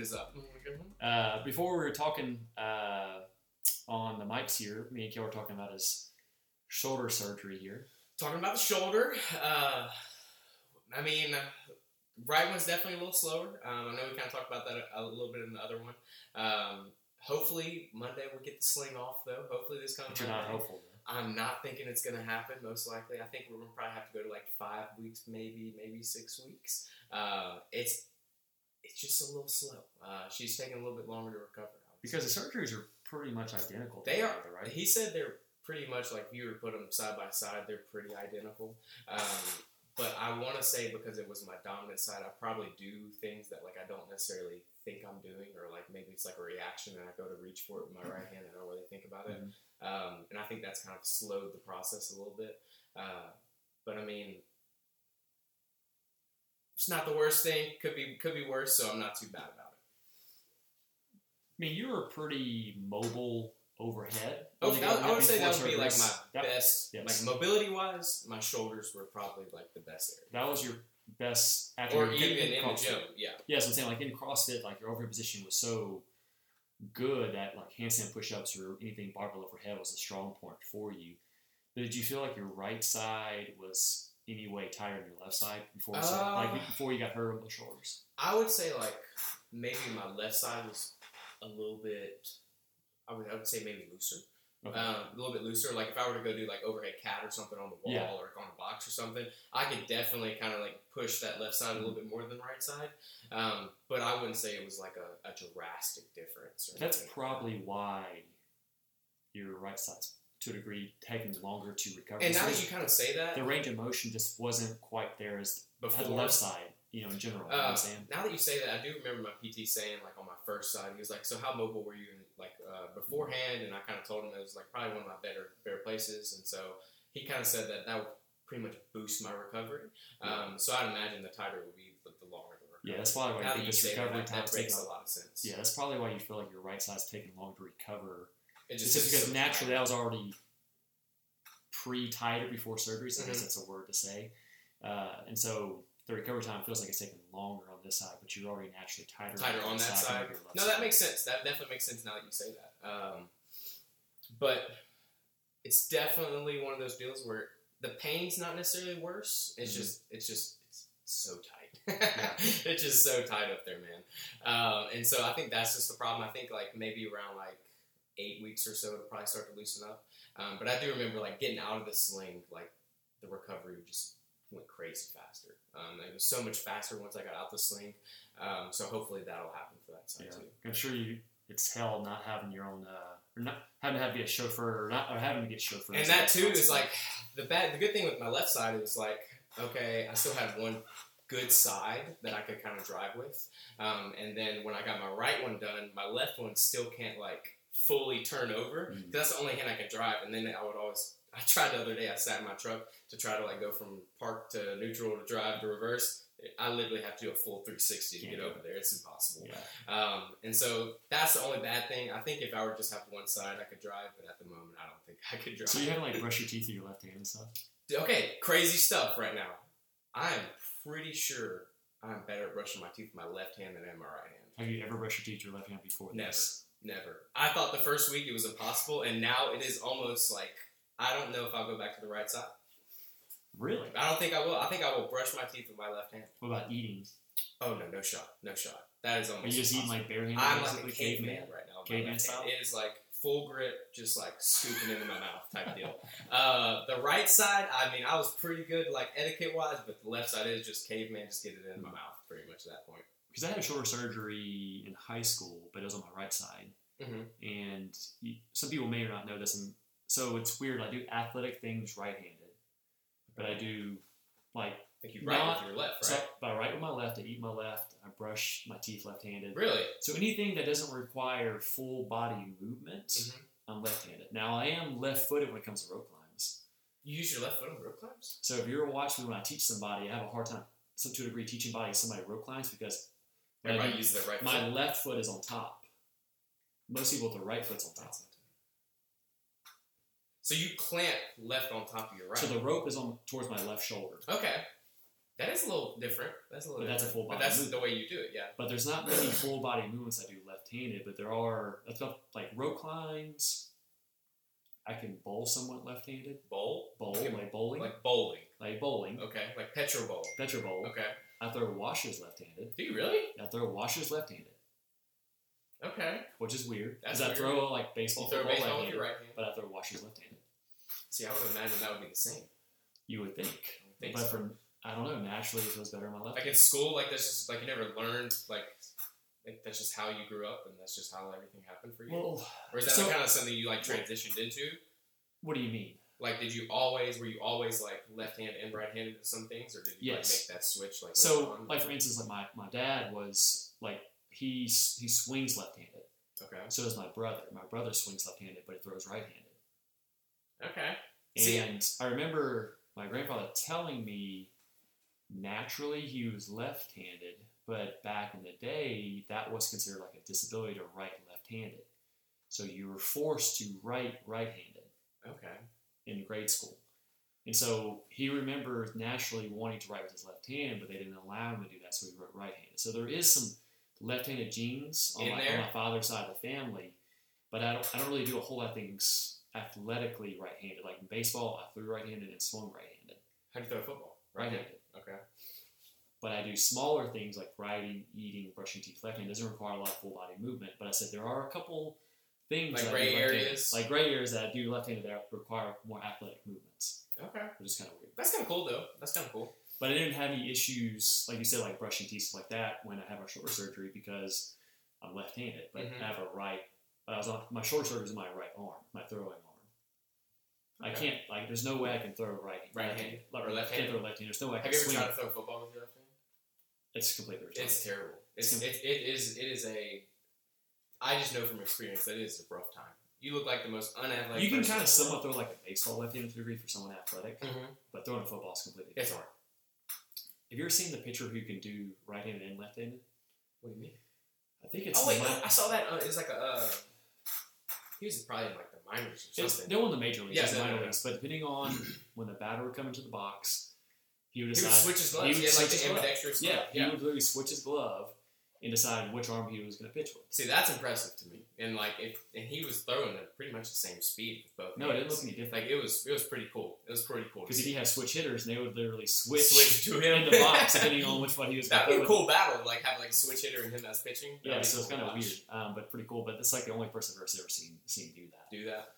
can't see it, but director. it is up. Uh, before we were talking uh, on the mics here, me and Kel were talking about his shoulder surgery here. Talking about the shoulder. Uh, I mean, right one's definitely a little slower. Um, I know we kind of talked about that a, a little bit in the other one. Um, hopefully Monday we'll get the sling off though. Hopefully this comes. But you're not hopeful. I'm not thinking it's going to happen. Most likely, I think we're going to probably have to go to like five weeks, maybe, maybe six weeks. Uh, it's it's just a little slow. Uh, she's taking a little bit longer to recover. Because the surgeries are pretty much identical. They are. right? He said they're pretty much like if you were to put them side by side, they're pretty identical. Um, but I want to say because it was my dominant side, I probably do things that like I don't necessarily think I'm doing, or like maybe it's like a reaction and I go to reach for it with my right hand. And I don't really think about it, Mhm. um, and I think that's kind of slowed the process a little bit. Uh, but I mean, it's not the worst thing. Could be could be worse, so I'm not too bad about it. I mean, you were pretty mobile overhead. Oh, that- I would say that would be like my That- best, yes. like mobility wise, my shoulders were probably like the best area. That was your best after Or even in the gym, yeah. Yeah, so I'm saying like in CrossFit, like your overhead position was so good that like handstand push-ups or anything barbell overhead was a strong point for you. But did you feel like your right side was any way tighter than your left side before Uh, like before you got hurt on the shoulders? I would say like maybe my left side was a little bit. I would I would say maybe looser, Okay. um, a little bit looser. Like if I were to go do like overhead cat or something on the wall Yeah. or on a box or something, I could definitely kind of like push that left side a little bit more than the right side. Um, but I wouldn't say it was like a, a drastic difference. That's anything. probably why your right side's to a degree taking longer to recover. And now that you kind of say that, the range of motion just wasn't quite there as before the left side, you know, in general. you know Uh, I'm saying? now that you say that, I do remember my PT saying, like on my first side, he was like, "So how mobile were you in, like uh, beforehand?" And I kind of told him it was like probably one of my better better places, and so he kind of said that that would pretty much boost my recovery. Um, so I'd imagine the tighter would be the, the longer the recovery. Yeah, that's probably why now you think this say that, recovery that, time's that makes a lot of sense. Yeah, that's probably why you feel like your right side's taking long to recover. It It's just, just because so naturally that was already pre-tighter before surgery, so I guess Mhm. that's a word to say. Uh, and so the recovery time feels like it's taking longer on this side, but you're already naturally tighter, tighter on that side. left No, that makes sense. That definitely makes sense now that you say that. Um, but it's definitely one of those deals where the pain's not necessarily worse. It's Mhm. just, it's just, it's so tight. it's just so tight up there, man. Um, and so I think that's just the problem. I think like maybe around like eight weeks or so, it'll probably start to loosen up. Um, but I do remember like getting out of the sling, like the recovery just went crazy faster. Um, it was so much faster once I got out the sling. Um, so hopefully that'll happen for that side Yeah. too. I'm sure you. It's hell not having your own, uh, or not having to have to get a chauffeur, or not or having to get chauffeur. And that too is like the bad. The good thing with my left side is like okay, I still had one good side that I could kind of drive with, um, and then when I got my right one done, my left one still can't like fully turn over. Mhm. That's the only hand I can drive, and then I would always. I tried the other day. I sat in my truck to try to like go from park to neutral to drive to reverse. I literally have to do a full 360 to Can't get over there. It's impossible. Yeah. Um, and so that's the only bad thing. I think if I were just have one side, I could drive, but at the moment, I don't think I could drive. So you have to like brush your teeth with your left hand and stuff. Okay, crazy stuff right now. I am pretty sure I'm better at brushing my teeth with my left hand than I am my right hand. Have you ever brushed your teeth with your left hand before? Never. this? Never. I thought the first week it was impossible, and now it is almost like I don't know if I'll go back to the right side. Really? I don't think I will. I think I will brush my teeth with my left hand. What about eating? Oh no, no shot, no shot. That is almost. Are you just eating like barehanded? I'm like a basically, caveman right now. Caveman style? It is like full grip, just like scooping into my mouth type deal. Uh, the right side, I mean, I was pretty good like etiquette wise, but the left side is just caveman, just get it in my mouth pretty much at that point. Because I had a shoulder surgery in high school, but it was on my right side. Mhm. And you, some people may or not know this. And so it's weird. I do athletic things right-handed, but I do like Like you right Not- with your left, so right? I write with my left. I eat my left. I brush my teeth left-handed. Really? So anything that doesn't require full body movement, Mhm. I'm left-handed. Now I am left-footed when it comes to rope climbs. You use your left foot on rope climbs? So if you ever watch me when I teach somebody, I have a hard time, some to a degree, teaching body somebody rope climbs because I Everybody do- uses their right my foot. left foot is on top. Most people with the right foot's on top. So you clamp left on top of your right. So the rope is on towards my left shoulder. okay. That is a little different. That's a little. But that's a different. full But body that's move. the way you do it. Yeah. But there's not many full body movements I do left-handed, but there are. Like rope climbs. I can bowl somewhat left-handed. Bowl. Bowl Okay, like bowling, like, bowling. Like bowling. bowling. Okay. Like Petro bowl. Petro bowl. Okay. I throw washers left-handed. Do you really? I throw washers left-handed, Okay. which is weird because I throw like baseball, You throw football baseball with your right hand. but I throw washers left-handed. See, I would imagine that would be the same. You would think, I would think but so. from I don't know. Naturally, it feels better in my left. Like in school, like that's just like you never learned like. Like that's just how you grew up, and that's just how everything happened for you. well, or is that so- kind of something you like transitioned into? what do you mean? Like, did you always were you always like left hand and right handed at some things, or did you Yes. like make that switch? Like So, on? like for instance, like my, my dad was like he he swings left-handed. okay, So does my brother. My brother swings left-handed, but he throws right-handed. okay, See- And I remember my grandfather telling me naturally he was left-handed, but back in the day that was considered like a disability to write left-handed. So you were forced to write right-handed okay. In grade school. And so he remembers naturally wanting to write with his left hand, but they didn't allow him to do that, so he wrote right-handed. So there is some left-handed genes on my, on my father's side of the family, but I don't, I don't really do a whole lot of things athletically right-handed. Like in baseball, I threw right-handed and swung right-handed. How do you throw a football? Right-handed. Okay. But I do smaller things like writing, eating, brushing teeth left-handed. It doesn't require a lot of full-body movement, but I said there are a couple things Like gray areas? like gray areas that do left-handed that require more athletic movements, Okay. which is kind of weird. That's kind of cool though. That's kind of cool. But I didn't have any issues, like you said, like brushing teeth stuff like that when I had my shoulder surgery because I'm left-handed, but Mhm. I have a right. But I was on my shoulder surgery is my right arm, my throwing arm. I can't like. There's no way I can throw right Right-handed like, or left-handed? Can't throw left-handed. There's no way I Have you ever tried to throw football with your left hand? It's completely. It's terrible. It's It's it, it is it is a. I just know from experience that it is a rough time. You look like the most unathletic. you can kind of somewhat throw like a baseball left-handed degree for someone athletic, Mhm. but throwing a football is completely It's different. hard. Have you ever seen the pitcher who can do right-handed and left-handed? What do you mean? I think it's Oh wait, Mi- I saw that. Uh, it was like a. Uh, he was probably in like the minors or It's, something. they're on the major leagues, Yeah, the no, minor no, no. leagues. But depending on when the batter would come into the box, he would he decide. would switch his gloves. he He, had like switch the his glove. yeah, glove. he would literally switch his glove and decide which arm he was going to pitch with. See, that's impressive to me. And like, if and he was throwing at pretty much the same speed with both. No, it didn't look any different. like it was. It was pretty cool. It was pretty cool. Because if he had switch hitters, and they would literally switch, switch to him in the box depending on which one he was. That'd be a cool battle. Like have like a switch hitter and him that's pitching. That'd Yeah, so it's kind of weird, um, but pretty cool. But it's like the only person I've ever seen seen do that. Do that.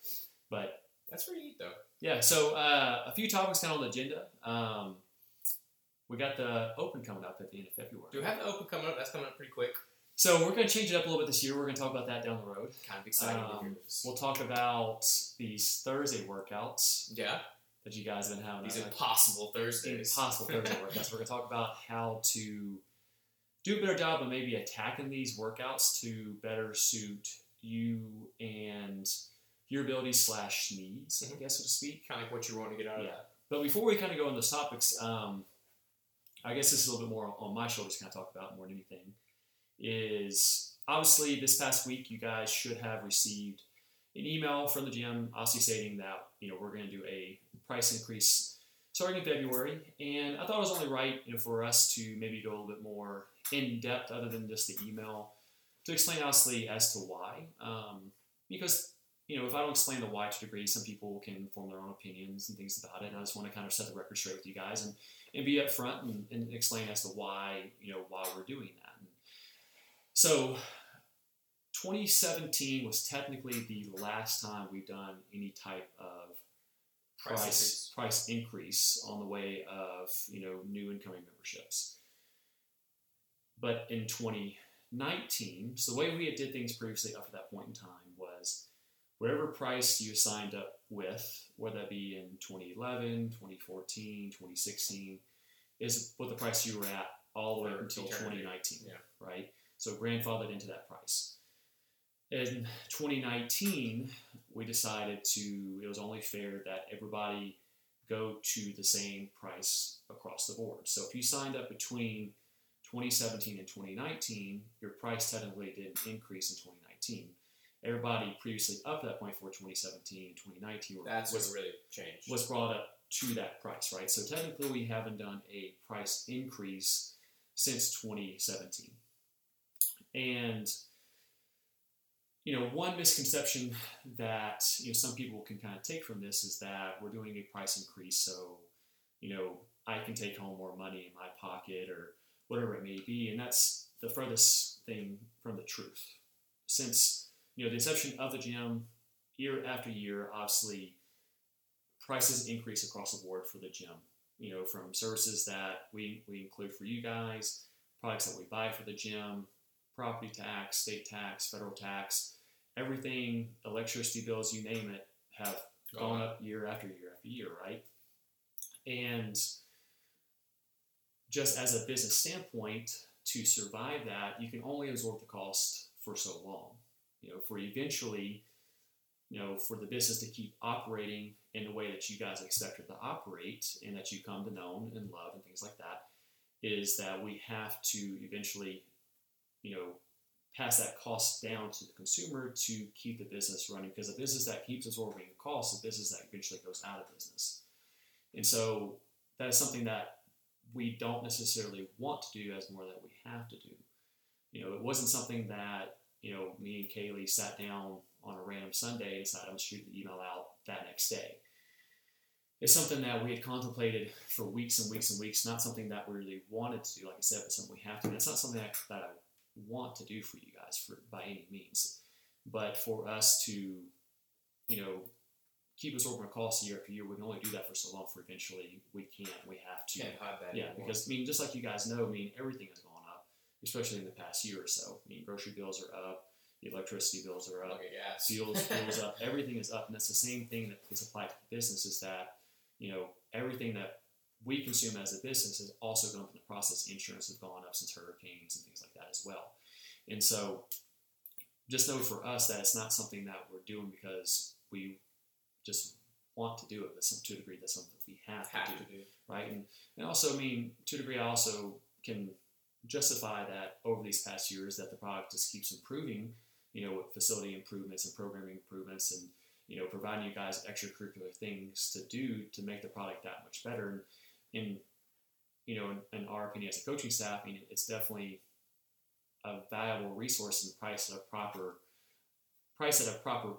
But That's pretty neat though. Yeah, so uh, a few topics kind of on the agenda. Um, we got the Open coming up at the end of February. Do we have the open coming up? That's coming up pretty quick. So we're going to change it up a little bit this year. We're going to talk about that down the road. Kind of excited to Um. We'll talk about these Thursday workouts Yeah, that you guys have been having. these impossible Thursdays. impossible Thursday workouts. We're going to talk about how to do a better job of maybe attacking these workouts to better suit you and your abilities slash needs, I Mhm. guess, so to speak. kind of like what you want to get out of Yeah. that. But before we kind of go into those topics, um, I guess this is a little bit more on my shoulders to kind of talk about more than anything. Is obviously this past week you guys should have received an email from the GM, obviously stating that you know we're going to do a price increase starting in February, and I thought it was only right you know for us to maybe go a little bit more in depth other than just the email to explain honestly as to why, um, because you know, if I don't explain the why to degree, some people can form their own opinions and things about it. And I just want to kind of set the record straight with you guys and, and be upfront and, and explain as to why, you know, why we're doing that. And so 2017 was technically the last time we've done any type of Price price price increase on the way of you know new incoming memberships. But in 2019, so the way we had did things previously up to that point in time whatever price you signed up with, whether that be in 2011, 2014, 2016, is what the price you were at all the way up until 2019, Yeah. right? So grandfathered into that price. In 2019, we decided to, it was only fair that everybody go to the same price across the board. So if you signed up between 2017 and 2019, your price technically didn't increase in 2019. Everybody previously up to that point for 2017 and 2019 were, That's was, really changed. was brought up to that price, right? So technically, we haven't done a price increase since 2017. And you know, one misconception that you know some people can kind of take from this is that we're doing a price increase, so you know I can take home more money in my pocket or whatever it may be, and that's the furthest thing from the truth. Since you know the inception of the gym, year after year, obviously prices increase across the board for the gym. You know, from services that we, we include for you guys, products that we buy for the gym, property tax, state tax, federal tax, everything, electricity bills, you name it, have gone up year after year after year, right? And just as a business standpoint, to survive that, you can only absorb the cost for so long. You know, for eventually, you know, for the business to keep operating in the way that you guys expect it to operate and that you come to know and love and things like that, is that we have to eventually, you know, pass that cost down to the consumer to keep the business running because a business that keeps absorbing costs a business that eventually goes out of business. And so that is something that we don't necessarily want to do as more that we have to do. You know, it wasn't something that, you know, me and Kaylee sat down on a random Sunday and decided I'm shoot the email out that next day. It's something that we had contemplated for weeks and weeks and weeks, not something that we really wanted to do, like I said, but something we have to. And it's not something that, that I want to do for you guys for by any means. But for us to, you know, keep absorbing costs year after year, we can only do that for so long. For eventually, we can't. We have to. Can't hide that Yeah, anymore. because I mean, just like you guys know, I mean, everything is gone up, especially in the past year or so. I mean, grocery bills are up, the electricity bills are up, gas. fuels fuels up, everything is up, and that's the same thing that is applied to the business. Is that you know everything that we consume as a business has also gone through the process. Insurance has gone up since hurricanes and things like that as well, and so just know for us that it's not something that we're doing because we just want to do it, but some, to a degree that's something that we have, have to to do do. right? And, and also, I mean, to a degree, I also can justify that over these past years that the product just keeps improving, you know, with facility improvements and programming improvements and, you know, providing you guys extracurricular things to do to make the product that much better. And, in, you know, in, in our opinion as a coaching staff, I mean, it's definitely a valuable resource and price at a proper, price at a proper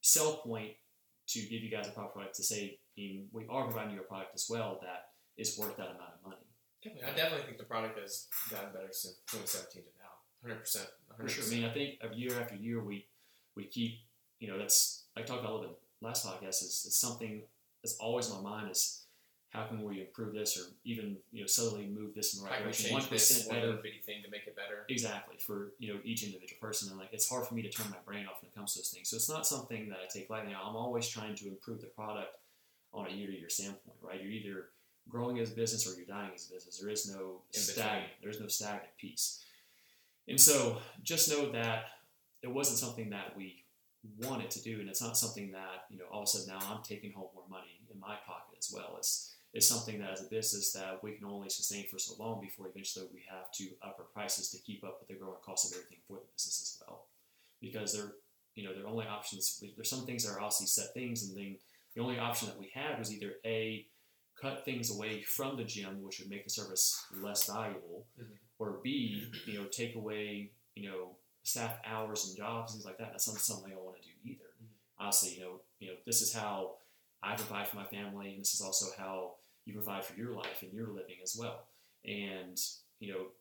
sell point to give you guys a proper product to say, I mean, we are providing you a product as well that is worth that amount of money. Definitely. I definitely think the product has gotten better since 2017 to now. 100%. 100%. For sure. I mean, I think year after year, we we keep, you know, that's I talked about a little bit last podcast. Is, is something that's always on my mind is how can we improve this or even you know subtly move this in the right direction, one percent better. bitty thing to make it better? Exactly for you know each individual person, and like it's hard for me to turn my brain off when it comes to those things. So it's not something that I take lightly. I'm always trying to improve the product on a year-to-year standpoint. Right? You're either growing as a business or you're dying as a business. There is no stagnant. There's no stagnant piece. And so just know that it wasn't something that we wanted to do, and it's not something that you know all of a sudden now I'm taking home more money in my pocket as well. It's it's something that as a business that we can only sustain for so long before eventually we have to up our prices to keep up with the growing cost of everything for the business as well. Because they're you know, their only options there's some things that are obviously set things and then the only option that we had was either A, cut things away from the gym, which would make the service less valuable, Mhm. or B, you know, take away, you know, staff hours and jobs, things like that. That's not something I want to do either. Mhm. Honestly, you know, you know, this is how I provide for my family, and this is also how you provide for your life and your living as well. And you know,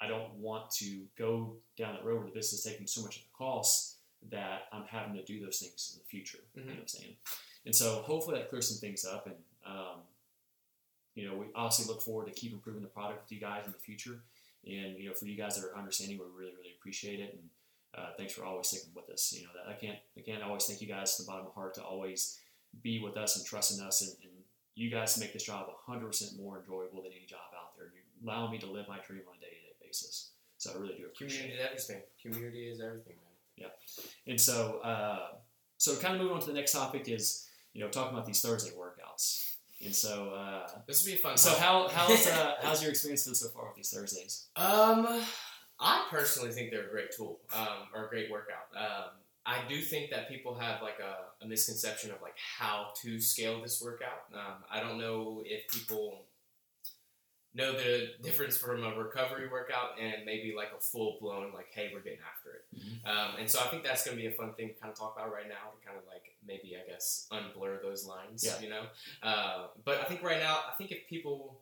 I don't want to go down that road where the business is taking so much of the cost that I'm having to do those things in the future. You know what I'm saying? And so hopefully that clears some things up. And um, you know, we obviously look forward to keep improving the product with you guys in the future. And you know, for you guys that are understanding, we really, really appreciate it. And uh, thanks for always sticking with us. You know, that I can't, again, I always thank you guys from the bottom of my heart to always be with us and trust in us. And, and you guys make this job 100% more enjoyable than any job out there. You allow me to live my dream on a day-to-day basis. So I really do appreciate Community is everything. Community is everything, man. Yeah. And so, uh, so kind of moving on to the next topic is, you know, talking about these Thursday workouts. And so, uh, This would be a fun. so how how's uh, how's your experience been so far with these Thursdays? Um, I personally think they're a great tool, um, or a great workout. Um, I do think that people have like a, a misconception of like how to scale this workout. Um, I don't know if people know the difference from a recovery workout and maybe like a full blown like hey we're getting after it Mhm. um, and so i think that's going to be a fun thing to kind of talk about right now to kind of like maybe i guess unblur those lines Yeah. you know uh, but i think right now i think if people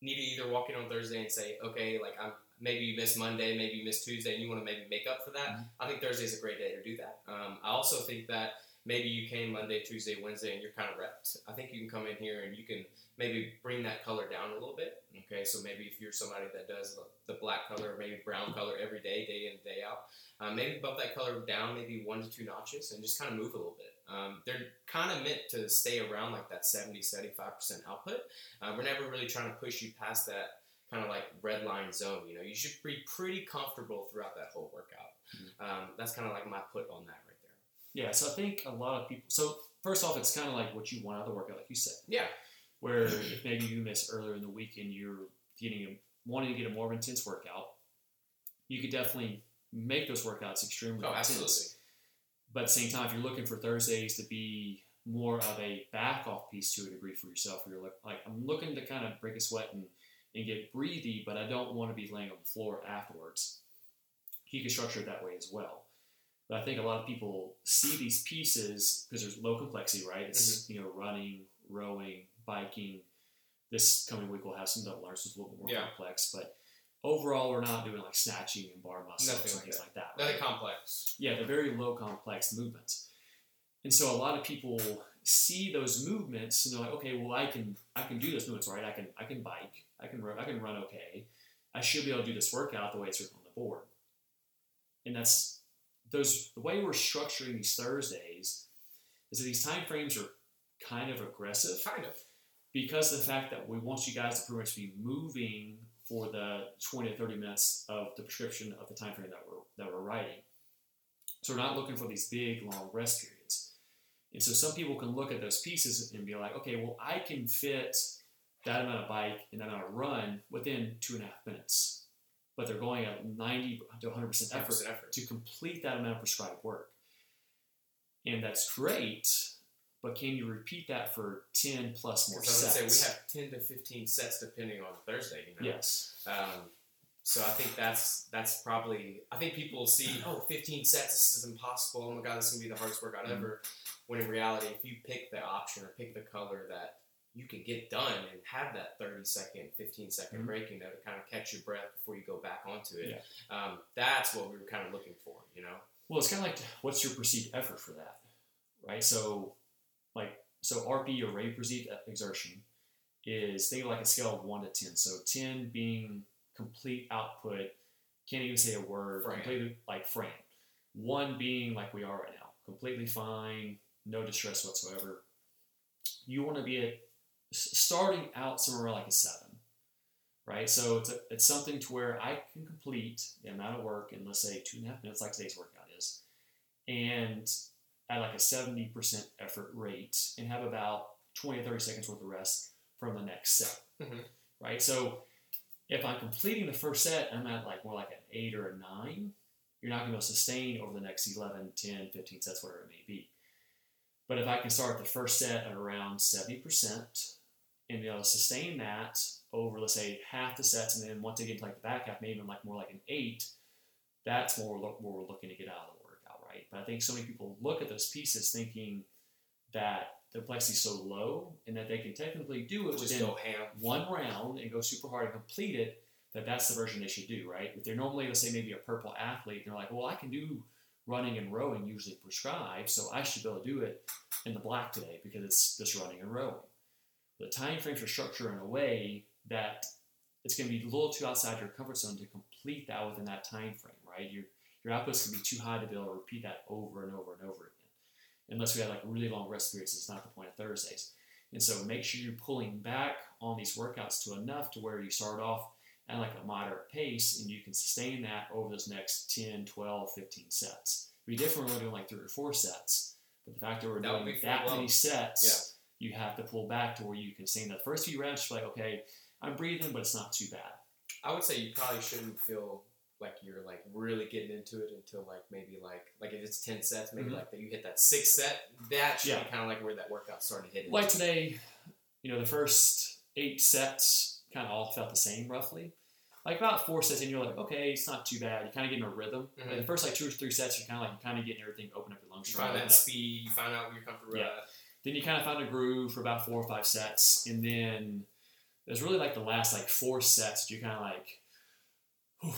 need to either walk in on thursday and say okay like i'm maybe you missed monday maybe you missed tuesday and you want to maybe make up for that Mhm. i think thursday is a great day to do that um, i also think that maybe you came monday tuesday wednesday and you're kind of repped i think you can come in here and you can maybe bring that color down a little bit. Okay, so maybe if you're somebody that does the, black color, maybe brown color every day, day in, day out, um, maybe bump that color down maybe one to two notches and just kind of move a little bit. Um, they're kind of meant to stay around like that 70, 75% output. Uh, we're never really trying to push you past that kind of like red line zone. You know, you should be pretty comfortable throughout that whole workout. Um, that's kind of like my put on that right. Yeah, so I think a lot of people. So first off, it's kind of like what you want out of the workout, like you said. Yeah. Where if maybe you miss earlier in the week and you're getting a, wanting to get a more intense workout, you could definitely make those workouts extremely Oh, intense. absolutely. But at the same time, if you're looking for Thursdays to be more of a back off piece to a degree for yourself, where you're like, like I'm looking to kind of break a sweat and, and get breathy, but I don't want to be laying on the floor afterwards. You can structure it that way as well. But I think a lot of people see these pieces because there's low complexity, right? It's mm-hmm. you know running, rowing, biking. This coming week we'll have some double arms, it's a little bit more Yeah. complex, but overall we're not doing like snatching and bar muscles Nothing like things that. like that. Nothing right? complex. Yeah, they're very low complex movements. And so a lot of people see those movements and they're like, okay, well I can I can do those movements, right? I can I can bike, I can run, I can run okay. I should be able to do this workout the way it's written on the board. And that's those the way we're structuring these Thursdays is that these time frames are kind of aggressive Kind of. because of the fact that we want you guys to pretty much be moving for the 20 to 30 minutes of the prescription of the time frame that we're that we're writing. So we're not looking for these big long rest periods. And so some people can look at those pieces and be like, okay, well I can fit that amount of bike and that amount of run within two and a half minutes. But they're going at 90 to 100% effort effort. to complete that amount of prescribed work. And that's great, but can you repeat that for 10 plus more Because I would sets? say we have 10 to 15 sets depending on Thursday, you know? Yes. Um, so I think that's that's probably I think people will see oh 15 sets this is impossible oh my god this is gonna be the hardest workout Mhm. ever when in reality if you pick the option or pick the color that you can get done and have that 30 second 15 second Mhm. break you know to kind of catch your breath before you go back onto it Yeah. um, that's what we were kind of looking for you know Well, it's kind of like what's your perceived effort for that, right? So, like, so RP or rate perceived exertion is think of like a scale of one to ten. So ten being complete output, can't even say a word, Fran. completely like Fran. One being like we are right now, completely fine, no distress whatsoever. You want to be at starting out somewhere around like a seven, right? So it's, a, it's something to where I can complete the amount of work in let's say two and a half minutes, like today's workout is, and at like a seventy percent effort rate, and have about twenty or thirty seconds worth of rest from the next set, Mhm. right? So if I'm completing the first set, I'm at like more like an eight or a nine. You're not going to be able to sustain over the next 11, 10, 15 sets, whatever it may be. But if I can start the first set at around 70% and be able to sustain that over, let's say, half the sets, and then once I get into like the back half, maybe even like more like an eight, that's more what we're looking to get out of the workout, right? But I think so many people look at those pieces thinking that the is so low and that they can technically do it just within one round and go super hard and complete it, that that's the version they should do, right? If they're normally, let's say, maybe a purple athlete, they're like, well, I can do running and rowing usually prescribed, so I should be able to do it in the black today because it's just running and rowing. The time frames are structured in a way that it's going to be a little too outside your comfort zone to complete that within that time frame, right? Your your output's going to be too high to be able to repeat that over and over and over again. Unless we have like really long rest periods, it's not the point of Thursdays. And so make sure you're pulling back on these workouts to enough to where you start off at like a moderate pace and you can sustain that over those next 10, 12, 15 sets. It'd be different when we're doing like three or four sets. But the fact that we're That doing that many sets, you have to pull back to where you can sustain the first few reps, like, okay, I'm breathing, but it's not too bad. I would say you probably shouldn't feel like you're like really getting into it until like maybe like like if it's ten sets, maybe Mhm. like that you hit that sixth set. That should Yeah. be kind of like where that workout started hitting. Like today, you know, the first eight sets kind of all felt the same roughly. Like about four sets and you're like, okay, it's not too bad. You kind of get in a rhythm. Like Mhm. the first like two or three sets, you're kind of like you're kind of getting everything open up your lungs. you find that up. speed, you find out what you're comfortable Yeah. at. Then you kind of found a groove for about four or five sets, and then there's really like the last like four sets. You kind of like, whew,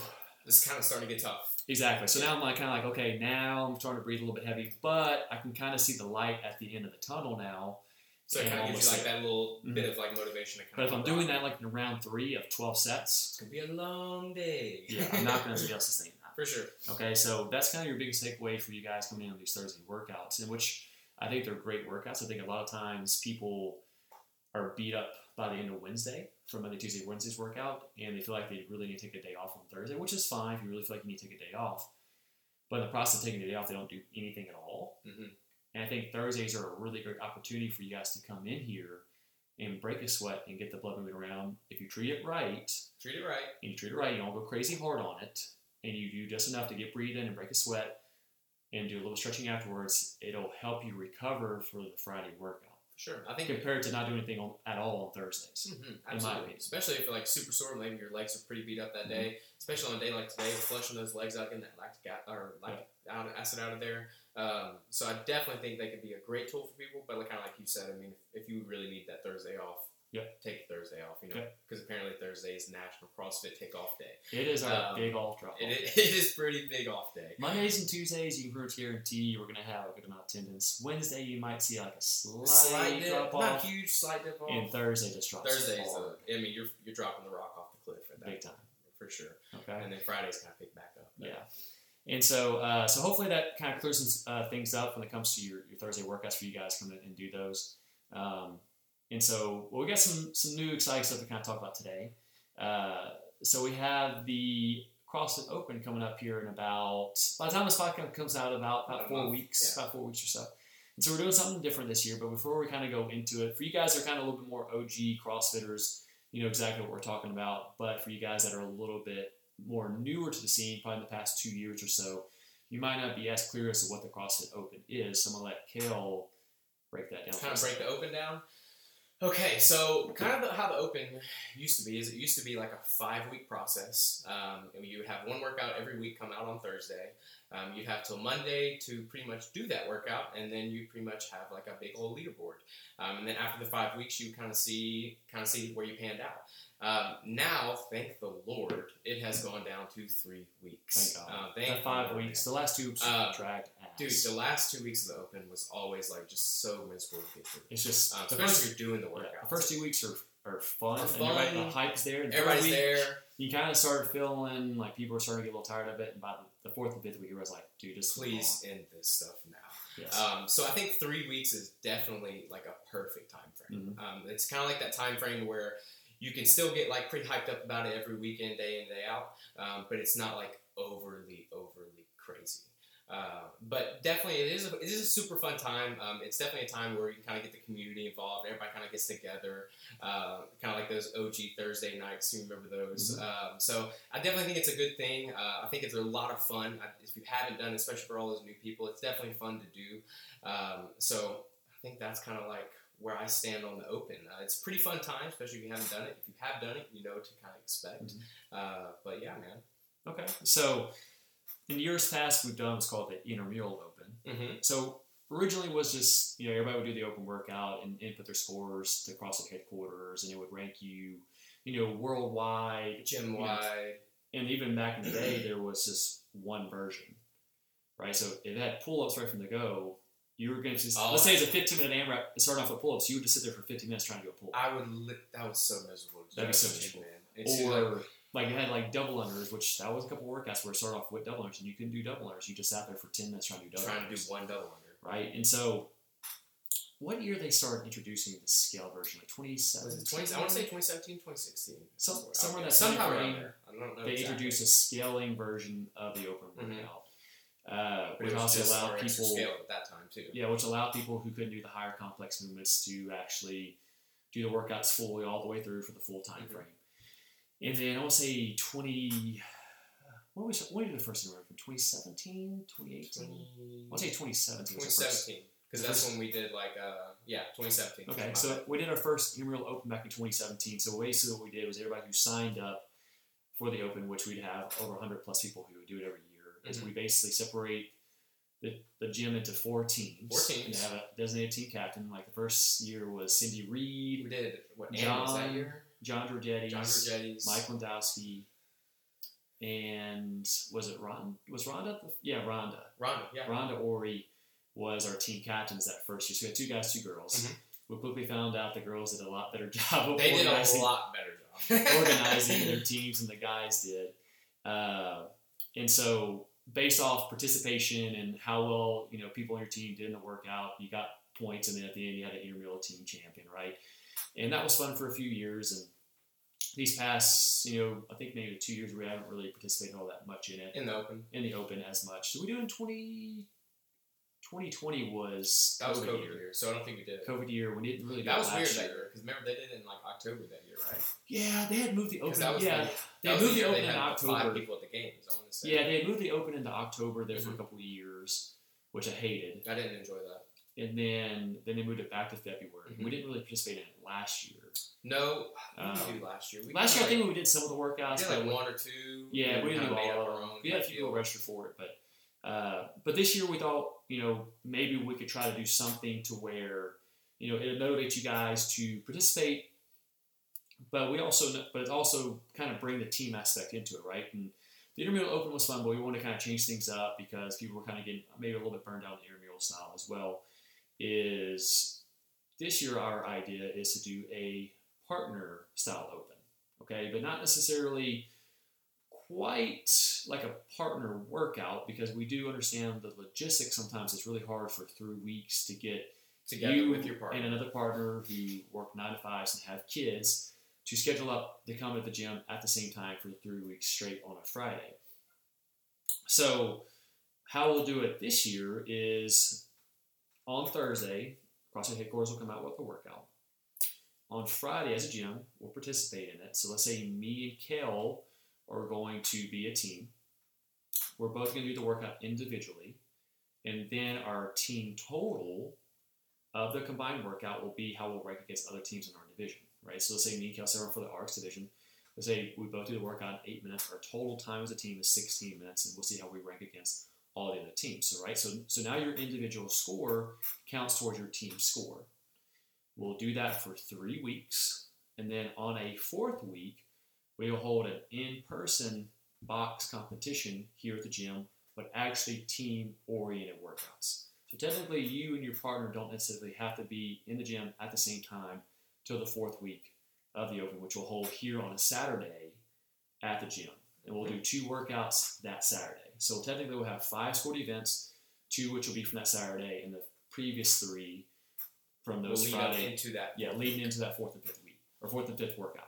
This is kind of starting to get tough. exactly. So now I'm like kind of like, okay, now I'm starting to breathe a little bit heavy, but I can kind of see the light at the end of the tunnel now. So it kind of gives you like that little Mhm. bit of like motivation to kind But if I'm doing that like in round three of 12 sets, it's gonna be a long day. yeah, I'm not going to be able to sustain that. for sure. Okay, so that's kind of your biggest takeaway for you guys coming in on these Thursday workouts, in which I think they're great workouts. I think a lot of times people are beat up by the end of Wednesday from Monday, Tuesday, Wednesday's workout, and they feel like they really need to take a day off on Thursday, which is fine if you really feel like you need to take a day off. But in the process of taking a day off, they don't do anything at all. Mhm. And I think Thursdays are a really great opportunity for you guys to come in here and break a sweat and get the blood moving around. If you treat it right, Treat it right. and you treat it right, you don't go crazy hard on it, and you do just enough to get breathing and break a sweat, and do a little stretching afterwards, it'll help you recover for the Friday workout sure. I think compared to not doing anything on, at all on Thursdays. Mhm, my absolutely. opinion. Especially if you're like super sore, maybe your legs are pretty beat up that day. Especially on a day like today, flushing those legs out, getting that lactic or like out, acid out of there. Um, so I definitely think they could be a great tool for people. But like, kind of like you said, I mean, if, if you really need that Thursday off, Yeah. take Thursday off. You know, because apparently Thursday is National CrossFit Takeoff Day. It is our Um, big off drop. It, is- it is pretty big off day. Mondays and Tuesdays, you can pretty guarantee we're going to have a good amount of attendance. Wednesday, you might see like a slight, Slight dip, drop not huge, slight dip off. and Thursday just drops Thursdays, I mean, you're you're dropping the rock off the cliff at that big time for sure. Okay. And then Fridays kind of pick back up. Yeah. And so, uh, so hopefully that kind of clears some uh, things up when it comes to your, your Thursday workouts for you guys come in and do those. Um, and so, well, we got some some new exciting stuff to kind of talk about today. Uh, so we have the CrossFit Open coming up here in about by the time this podcast comes out, about About four month, weeks, yeah. about four weeks or so. And so we're doing something different this year. But before we kind of go into it, for you guys that are kind of a little bit more OG CrossFitters, you know exactly what we're talking about. But for you guys that are a little bit more newer to the scene, probably in the past two years or so, you might not be as clear as to what the CrossFit Open is. So I'm gonna let Kale break that down. kind of break the open down. Okay, so kind of how the open used to be is it used to be like a five week process. Um, you would have one workout every week come out on Thursday. Um, you'd have till Monday to pretty much do that workout, and then you pretty much have like a big old leaderboard. Um, and then after the five weeks, you kind of see kind of see where you panned out. Um, now, thank the Lord, it has gone down to three weeks. Thank God. Uh, thank That five the Lord, weeks. The last two weeks Uh, dragged ass. Dude, the last two weeks of the Open was always like just so miserable to get through. it's just Um, the especially first, if you're doing the yeah, workout. the first two weeks are are fun. Are and everybody- fun. the hype's there. The third Everybody's week, there. You kind of started feeling like people were starting to get a little tired of it. And by the, the fourth and fifth week, you was like, dude, just Please end this stuff now. Yes. Um, so I think three weeks is definitely like a perfect time frame. Mhm. Um, it's kind of like that time frame where you can still get like pretty hyped up about it every weekend, day in day out, um, but it's not like overly overly crazy. Uh, but definitely, it is a, it is a super fun time. Um, it's definitely a time where you kind of get the community involved. Everybody kind of gets together, uh, kind of like those OG Thursday nights. You remember those? Um, so I definitely think it's a good thing. Uh, I think it's a lot of fun. I, if you haven't done, it, especially for all those new people, it's definitely fun to do. Um, so I think that's kind of like where I stand on the open. Uh, it's a pretty fun time, especially if you haven't done it. If you have done it, you know what to kind of expect. Mhm. Uh, but yeah, man. Okay. So in years past, we've done what's called the intramural open. Mm-hmm. So originally it was just you know everybody would do the open workout and input their scores to CrossFit headquarters, and it would rank you, you know, worldwide. Gym wide. And even back in the day, there was just one version, right? So if it had pull-ups right from the go, you were going to just Oh. let's say it's a 15 minute AMRAP. It started off with pull-ups. You would just sit there for 15 minutes trying to do a pull-up. I would. Li- that was so miserable. to That'd be so as miserable. man. It's or like, like you had like double unders, which that was a couple workouts where it started off with double unders, and you couldn't do double unders. You just sat there for 10 minutes trying to do double trying to do one double under. right? And so, what year they started introducing the scale version? Like 2017. 20, I want to say 2017, 2016. Some- Somewhere, somewhere in that sometime around there. I don't know. they exactly. introduced a scaling version of the open Mhm. workout, uh, But which also allowed people, scale at that time too. yeah, which allowed people who couldn't do the higher complex movements to actually do the workouts fully all the way through for the full time Mhm. frame. And then I want to say 20, when was when did the first intramural open? 2017, 2018? I'll say 2017. was the first. 2017. Because that's when we did like, uh, yeah, 2017. Okay, so bad. we did our first intramural open back in 2017. So basically, what we did was everybody who signed up for the open, which we'd have over 100 plus people who would do it every year, is Mhm. we basically separate the, the gym into four teams. Four teams. they have a designated team captain. Like the first year was Cindy Reed, we did, what, was that John, year? John Droghettis, John Vergetti's. Mike Lewandowski, and was it Ron? Was Rhonda? Yeah, Rhonda. Rhonda, yeah. Rhonda Ori was our team captains that first year. So we had two guys, two girls. Mhm. We quickly found out the girls did a lot better job They did a organizing, lot better job. organizing their teams than the guys did. Uh, and so, based off participation and how well you know people on your team did in the workout, you got points, and then at the end you had an intramural team champion, right? And that was fun for a few years. And these past, you know, I think maybe two years we haven't really participated all that much in it in the open. in the open as much. Did we do in 20, 2020 was That was COVID, COVID year. year, so I don't think we did. COVID year. We didn't really That was weird last that year. year because remember they did it in like October that year, right? Yeah, they had moved the open. yeah, the- they moved the year open in October. Five people at the games. I want to say. Yeah, they had moved the open into October there for a Mhm. couple of years, which I hated. I didn't enjoy that. And then then they moved it back to February. Mhm. We didn't really participate in it last year. No, we Um, do last year? We last year, I think we did some of the we workouts. did like we- one or two. Yeah, and we didn't do kinda made up all of them. own We had a few people register for it, but uh, but this year we thought you know maybe we could try to do something to where you know it motivates you guys to participate, but we also but also kind of bring the team aspect into it, right? And the intramural open was fun, but we want to kind of change things up because people were kind of getting maybe a little bit burned out on the intramural style as well. Is this year our idea is to do a partner style open, okay, but not necessarily quite like a partner workout because we do understand the logistics sometimes it's really hard for three weeks to get together you with your partner. and another partner who work nine to fives and have kids to schedule up to come to the gym at the same time for three weeks straight on a Friday. So, how we'll do it this year is on Thursday, CrossFit headquarters will come out with a workout. On Friday, as a gym, we'll participate in it. So, let's say me and Kel are going to be a team. We're both going to do the workout individually. And then our team total of the combined workout will be how we'll rank against other teams in our division, right? So let's say me and Kelsey are for the RX division. Let's say we both do the workout in eight minutes. Our total time as a team is 16 minutes, and we'll see how we rank against all the other teams. So right, so so now your individual score counts towards your team score. We'll do that for three weeks, and then on a fourth week, we will hold an in-person box competition here at the gym, but actually team-oriented workouts. So technically, you and your partner don't necessarily have to be in the gym at the same time till the fourth week of the Open, which we'll hold here on a Saturday at the gym. And we'll do two workouts that Saturday. So technically, we'll have five scored events, two which will be from that Saturday, and the previous three from those We'll those lead up Friday. into that. Yeah, leading into that fourth and fifth week, or fourth and fifth workout.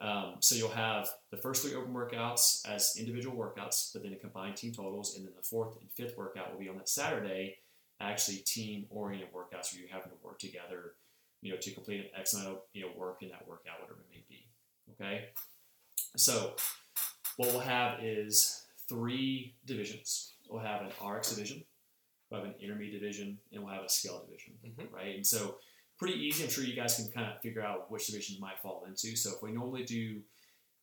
Um, so you'll have the first three open workouts as individual workouts, but then a combined team totals, and then the fourth and fifth workout will be on that Saturday, actually team-oriented workouts where you're having to work together, you know, to complete an X amount of you know work in that workout, whatever it may be. Okay, so what we'll have is three divisions. We'll have an RX division, we'll have an intermediate division, and we'll have a scale division, Mhm. right? And so pretty easy. I'm sure you guys can kind of figure out which division you might fall into. So if we normally do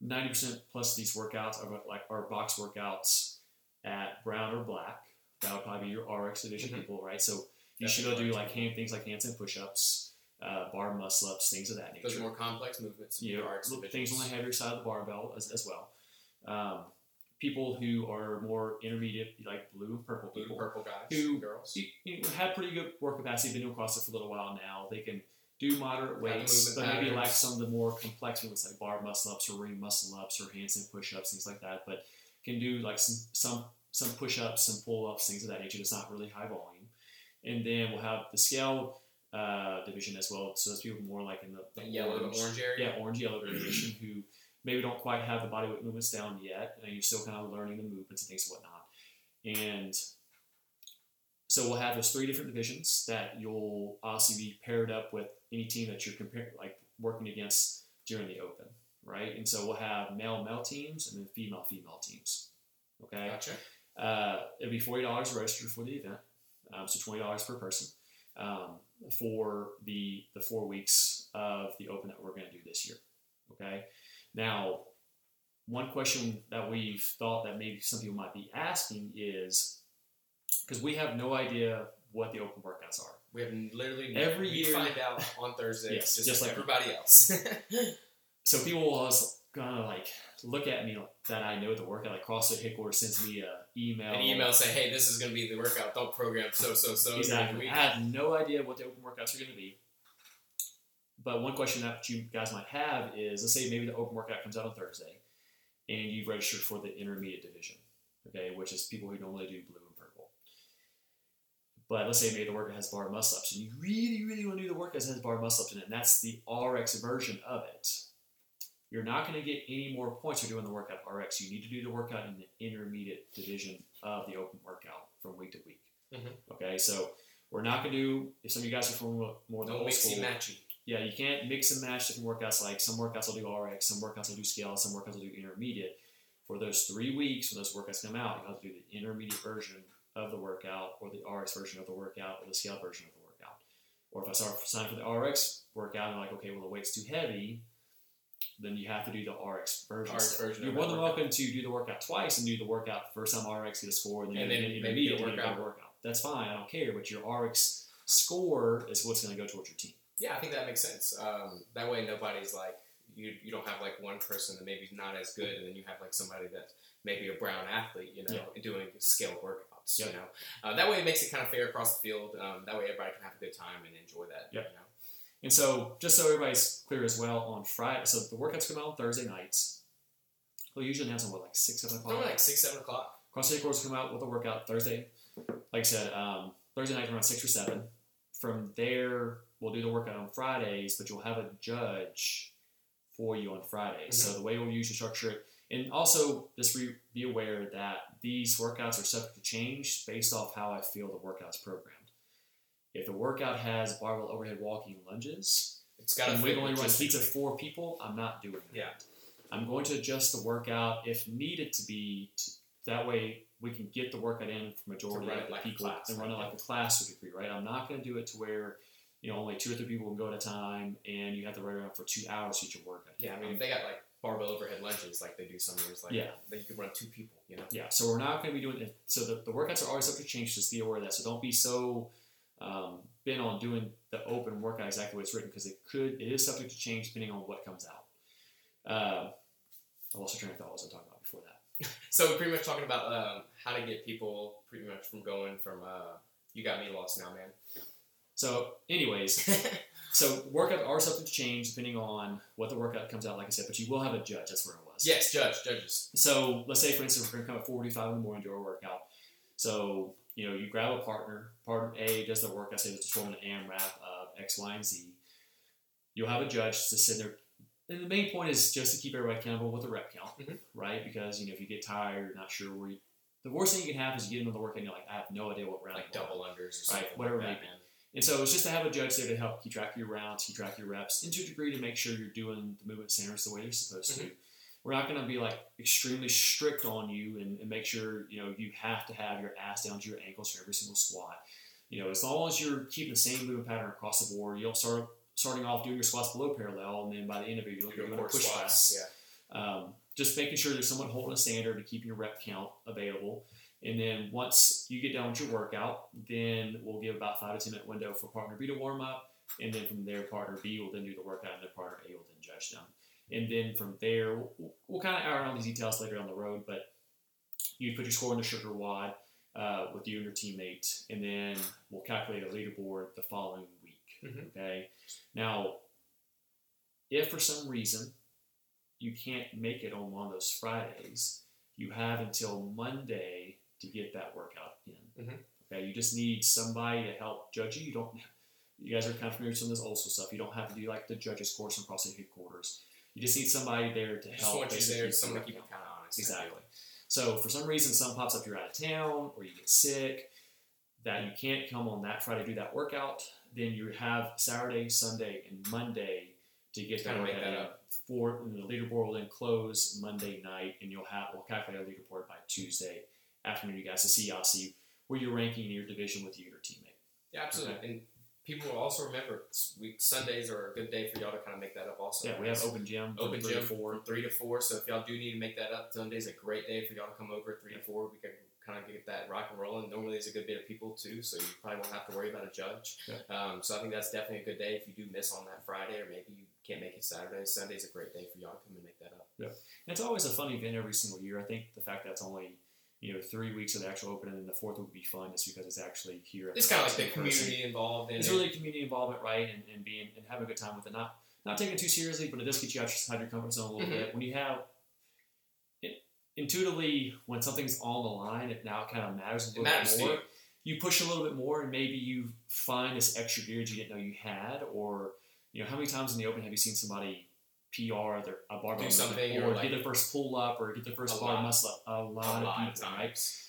90% plus of these workouts, or like our box workouts at brown or black, that would probably be your RX division Mhm. people, right? So you should go do like hand things like handstand push-ups, uh, bar muscle ups, things of that nature Those more complex movements. you RX look- divisions. things on the heavier side of the barbell as, as well. Um, people who are more intermediate, like blue purple Blue people, purple guys, who- girls. you, know, have pretty good work capacity, been doing CrossFit for a little while now. They can do moderate weights, but maybe like patterns. some of the more complex movements like bar muscle ups or ring muscle ups or handstand push ups, things like that. But can do like some some some push ups, some pull ups, things of that nature. It's not really high volume. And then we'll have the scale uh, division as well. So those people more like in the, the The yellow, orange- orange area. yeah, orange yellow division who maybe don't quite have the body weight movements down yet, and you're still kind of learning the movements and things and whatnot. And so we'll have those three different divisions that you'll obviously be paired up with any team that you're comparing, like working against during the open, right? And so we'll have male male teams and then female female teams. Okay, Gotcha. uh, it'll be forty dollars registered for the event, um, so twenty dollars per person um, for the the four weeks of the open that we're going to do this year. Okay, now one question that we've thought that maybe some people might be asking is because we have no idea what the open workouts are. We have literally Every year- find out on Thursdays, Yes, just, just like everybody else. So people will always gonna like look at me that I know the workout. Like CrossFit headquarters sends me a email. An email say, "Hey, this is going to be the workout. Don't program so so so." Exactly. I have no idea what the open workouts are going to be. But one question that you guys might have is, let's say maybe the open workout comes out on Thursday, and you've registered for the intermediate division, okay, which is people who normally do blue and purple. But let's say maybe the workout has bar muscle ups, and you really, really want to do the workout that has bar muscle ups in it, and that's the RX version of it. You're not going to get any more points for doing the workout RX. You need to do the workout in the intermediate division of the open workout from week to week. Mhm. Okay, so we're not going to do, if some of you guys are from more than old school, matchy. Yeah, you can't mix and match different workouts. Like some workouts will do RX, some workouts will do scale, some workouts will do intermediate. For those three weeks when those workouts come out, you have to do the intermediate version of the workout, or the RX version of the workout, or the scale version of the workout. Or if I start signing for the RX workout and I'm like, okay, well the weight's too heavy, then you have to do the RX version. RX version You're more than workout. welcome to do the workout twice and do the workout first time RX get a score, and then, And then get maybe intermediate get a and then you get a workout. That's fine. I don't care. But your RX score is what's going to go towards your team. Yeah, I think that makes sense. Um, that way, nobody's like you. You don't have like one person that maybe not as good, and then you have like somebody that's maybe a brown athlete, you know, Yeah. doing scaled workouts. Yep. You know, uh, that way it makes it kind of fair across the field. Um, that way, everybody can have a good time and enjoy that. Yep. You know? And so, just so everybody's clear as well, on Friday, so the workouts come out on Thursday nights. They'll usually announce on what, like six, seven o'clock. Probably like six, seven o'clock. CrossFit course come out with a workout Thursday. Like I said, um, Thursday night around six or seven. From there, we'll do the workout on Fridays, but you'll have a judge for you on Fridays. So mm-hmm. the way we'll usually structure it, and also just re- be aware that these workouts are subject to change based off how I feel the workout's programmed. If the workout has barbell overhead walking lunges, It's got to and fit. we only with run just- heats of four people, I'm not doing that. Yeah. I'm going to adjust the workout if needed to be. To, that way, we can get the workout in for majority of the like people class, and run it like a class to a degree, right? I'm not going to do it to where you know only two or three people can go at a time, and you have to run around for two hours each workout. Yeah, I mean, if they got like barbell overhead lunges, like they do some years, like Yeah. that you could run two people. You know. Yeah, so we're not going to be doing it. So the, the workouts are always subject to change. Just be aware of that. So don't be so um, bent on doing the open workout exactly what it's written because it could it is subject to change depending on what comes out. Uh, I lost train of thought. What was I talking about before that? So we're pretty much talking about um, how to get people pretty much from going from uh, you got me lost now, man. So, anyways, so workouts are subject to change depending on what the workout comes out. Like I said, but you will have a judge. That's where it was. yes, judge, judges. So let's say, for instance, we're going to come at 45 in the morning to our workout. So, you know, you grab a partner. Partner A does the workout, say it's a 12 minute AMRAP of X, Y, and Z. You'll have a judge to sit there. And the main point is just to keep everybody accountable with the rep count, Mhm. right? Because, you know, if you get tired, you're not sure where you. The worst thing you can have is you get into the workout and you're like, I have no idea what round Like double unders or Right, whatever like it that, may man. And so it's just to have a judge there to help keep track of your rounds, keep track of your reps, and to a degree to make sure you're doing the movement centers the way you're supposed to. We're not going to be like extremely strict on you and, and make sure you know you have to have your ass down to your ankles for every single squat. You know, as long as you're keeping the same movement pattern across the board, you'll start starting off doing your squats below parallel, and then by the end of it, you're Your doing a push squats. Yeah. Um, just making sure there's someone holding a standard to keep your rep count available. And then once you get done with your workout, then we'll give about five to ten minute window for partner B to warm up, and then from there, partner B will then do the workout, and then partner A will then judge them. And then from there, we'll, we'll kind of iron out these details later down the road, but you put your score in the SugarWOD uh, with you and your teammate, and then we'll calculate a leaderboard the following week. Mhm. Okay. Now, if for some reason you can't make it on one of those Fridays, you have until Monday to get that workout in. Mhm. Okay, you just need somebody to help judge you. You don't. You guys are kind of familiar with some of this old school stuff. You don't have to do like the judges course in CrossFit headquarters. You just need somebody there to help. want you there, keep someone to keep kind of honest. Exactly. So for some reason, some pops up you're out of town or you get sick, that you can't come on that Friday do that workout. Then you have Saturday, Sunday, and Monday to get make workout that up. For and the leaderboard will then close Monday night, and you'll have we'll calculate our leaderboard by Tuesday afternoon. You guys to see y'all see where you're ranking in your division with you and your teammate. Yeah, absolutely. And people will also remember week Sundays are a good day for y'all to kind of make that up. Also, Yeah, we have open gym. open three to gym four. three to four. So if y'all do need to make that up, Sunday's a great day for y'all to come over three to four. We can kind of get that rock and rolling. Normally, there's a good bit of people too, so you probably won't have to worry about a judge. Yeah. Um, so I think that's definitely a good day if you do miss on that Friday, or maybe you can't make it Saturday. Sunday's a great day for y'all to come and make that up. And it's always a fun event every single year. I think the fact that it's only you know three weeks of the actual open and then the fourth would be fun just because it's actually here. It's kind of like the in person. community involved in It's it. really community involvement, right? And, and being and having a good time with it. Not not taking it too seriously, but it does get you outside your comfort zone a little Mhm. bit. When you have it, intuitively, when something's on the line, it now kind of matters a It little matters bit more. you. You push a little bit more, and maybe you find this extra gear that you didn't know you had, or you know, how many times in the open have you seen somebody PR their a barbell Do something, or, or get the first pull up, or get the first bar lot. muscle up? A lot, a of lot of people, right? times.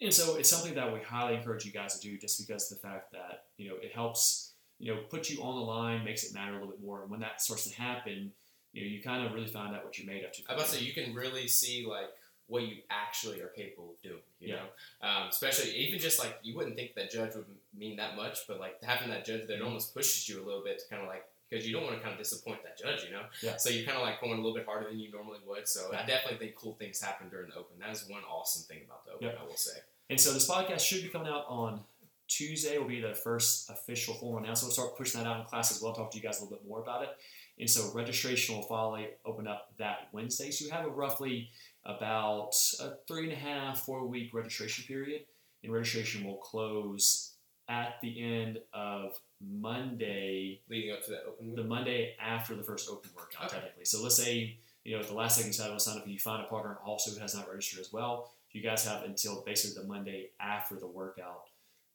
And so it's something that we highly encourage you guys to do just because of the fact that, you know, it helps, you know, put you on the line, makes it matter a little bit more. And when that starts to happen, you know, you kind of really find out what you're made of. I about to say you can really see like what you actually are capable of doing. You Yeah. know, um, especially even just like you wouldn't think that judge would mean that much, but like having that judge that Mhm. almost pushes you a little bit to kind of like because you don't want to kind of disappoint that judge, you know. Yeah. So you're kind of like going a little bit harder than you normally would. So Yeah. I definitely think cool things happen during the open. That is one awesome thing about the open. I will say. And so this podcast should be coming out on Tuesday. Will be the first official formal announcement. We'll start pushing that out in class as well. Talk to you guys a little bit more about it. And so registration will follow open up that Wednesday. So you have a roughly about a three and a half, four week registration period. And registration will close at the end of Monday, Leading up to that open the. Monday after the first open workout, Okay. technically. So let's say, you know, at the last second you decide to sign up and you find a partner also who has not registered as well. You guys have until basically the Monday after the workout,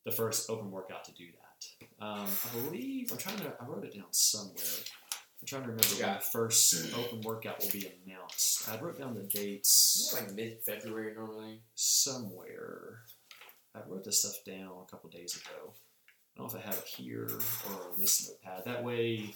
the first open workout to do that. Um, I believe, I'm trying to, I wrote it down somewhere. I'm trying to remember when Yeah. the first open workout will be announced. I wrote down the dates like mid February normally. somewhere. I wrote this stuff down a couple days ago. I don't know if I have it here or on this notepad. That way,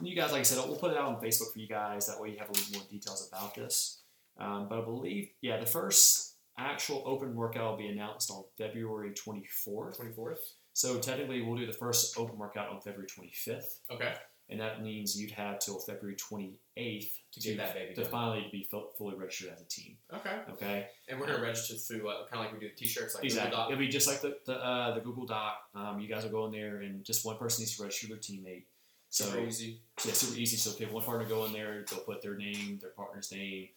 you guys, like I said, we'll put it out on Facebook for you guys. That way, you have a little more details about this. Um, but I believe, yeah, the first actual open workout will be announced on February 24th. Twenty fourth. So technically, we'll do the first open workout on February 25th, Okay. And that means you'd have till February 28th To get that baby to done. finally be fu- fully registered as a team. Okay. Okay. And we're gonna register through uh, kind of like we do the t-shirts, like Exactly. Google Doc. It'll be just like the the, uh, the Google Doc. Um, you guys will go in there, and just one person needs to register their teammate. So Super easy. yeah, super easy. So if one partner go in there, they'll put their name, their partner's name,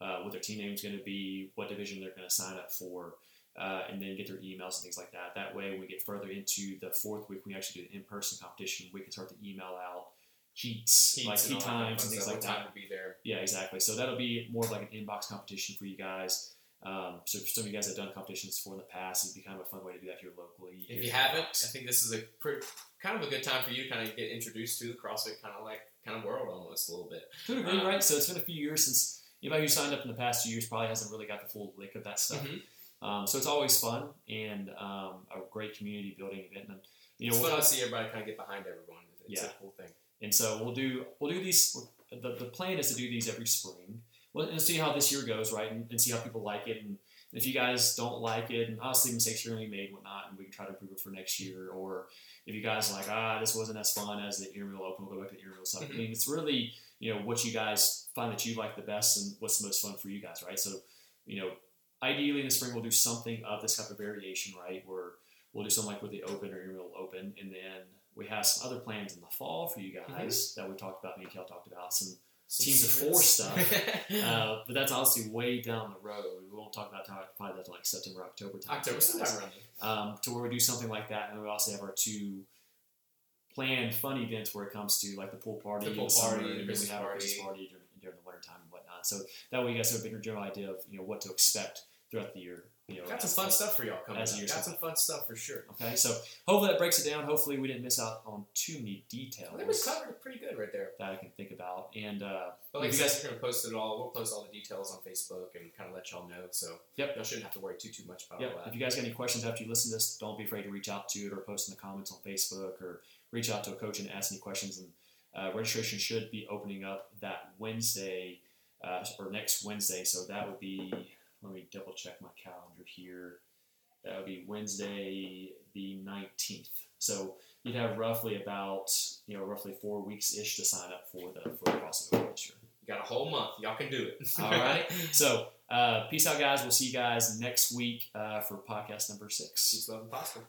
uh, what their team name is going to be, what division they're going to sign up for, uh, and then get their emails and things like that. That way, when we get further into the fourth week, we actually do the in-person competition. We can start to email out heats, Heats like heat all that kind of times and things like that. to be there. Yeah, exactly. So that'll be more of like an inbox competition for you guys. Um, so for some of you guys have done competitions before in the past, it'd be kind of a fun way to do that here locally. If you haven't, I think this is a pretty, kind of a good time for you to kind of get introduced to the CrossFit kind of like kind of world almost a little bit. to a degree, um, right? So it's been a few years since anybody who signed up in the past two years probably hasn't really got the full lick of that stuff. Mhm. Um, so it's always fun and um, a great community building event. And you know, It's we'll fun to see everybody kind of get behind everyone. It's Yeah. a cool thing. And so we'll do we'll do these. The, the plan is to do these every spring. Well, and see how this year goes, right? And, and see how people like it. And if you guys don't like it, and obviously mistakes are going to be made, and whatnot, and we can try to improve it for next year. Or if you guys are like, ah, this wasn't as fun as the intramural open, we'll go back to the intramural stuff. Mhm. I mean, it's really you know what you guys find that you like the best and what's the most fun for you guys, right? So you know, ideally in the spring we'll do something of this type of variation, right? Where we'll do something like with the open or open, and then we have some other plans in the fall for you guys that we talked about. Me and Kel talked about some Some Teams of four uh, but that's honestly way down the road. We won't talk about how probably that's like September, October time. October, for you guys. sometime around. Um, to where we do something like that, and we also have our two planned fun events where it comes to like the pool party, The pool summer, party, the and then we have our. Christmas party during, during the wintertime and whatnot. So that way you guys have a bigger general idea of you know what to expect throughout the year. You know, Got some fun stuff for y'all coming as up. Got go some fun stuff for sure. Okay, so hopefully that breaks it down. Hopefully we didn't miss out on too many details I think we covered it pretty good right there. that I can think about. And uh, But like you guys are going to post it all. We'll post all the details on Facebook and kind of let y'all know. So Yep. y'all shouldn't have to worry too too much about Yep. all If you guys got any questions after you listen to this, don't be afraid to reach out to it or post in the comments on Facebook or reach out to a coach and ask any questions. And Uh, registration should be opening up that Wednesday uh, or next Wednesday. So that would be, let me double check my calendar here. That would be Wednesday the 19th. So you'd have roughly about, you know, roughly four weeks ish to sign up for the for the crossover year. You got a whole month. Y'all can do it. All right. So uh, peace out, guys. We'll see you guys next week uh, for podcast number six. Peace, love, and possible.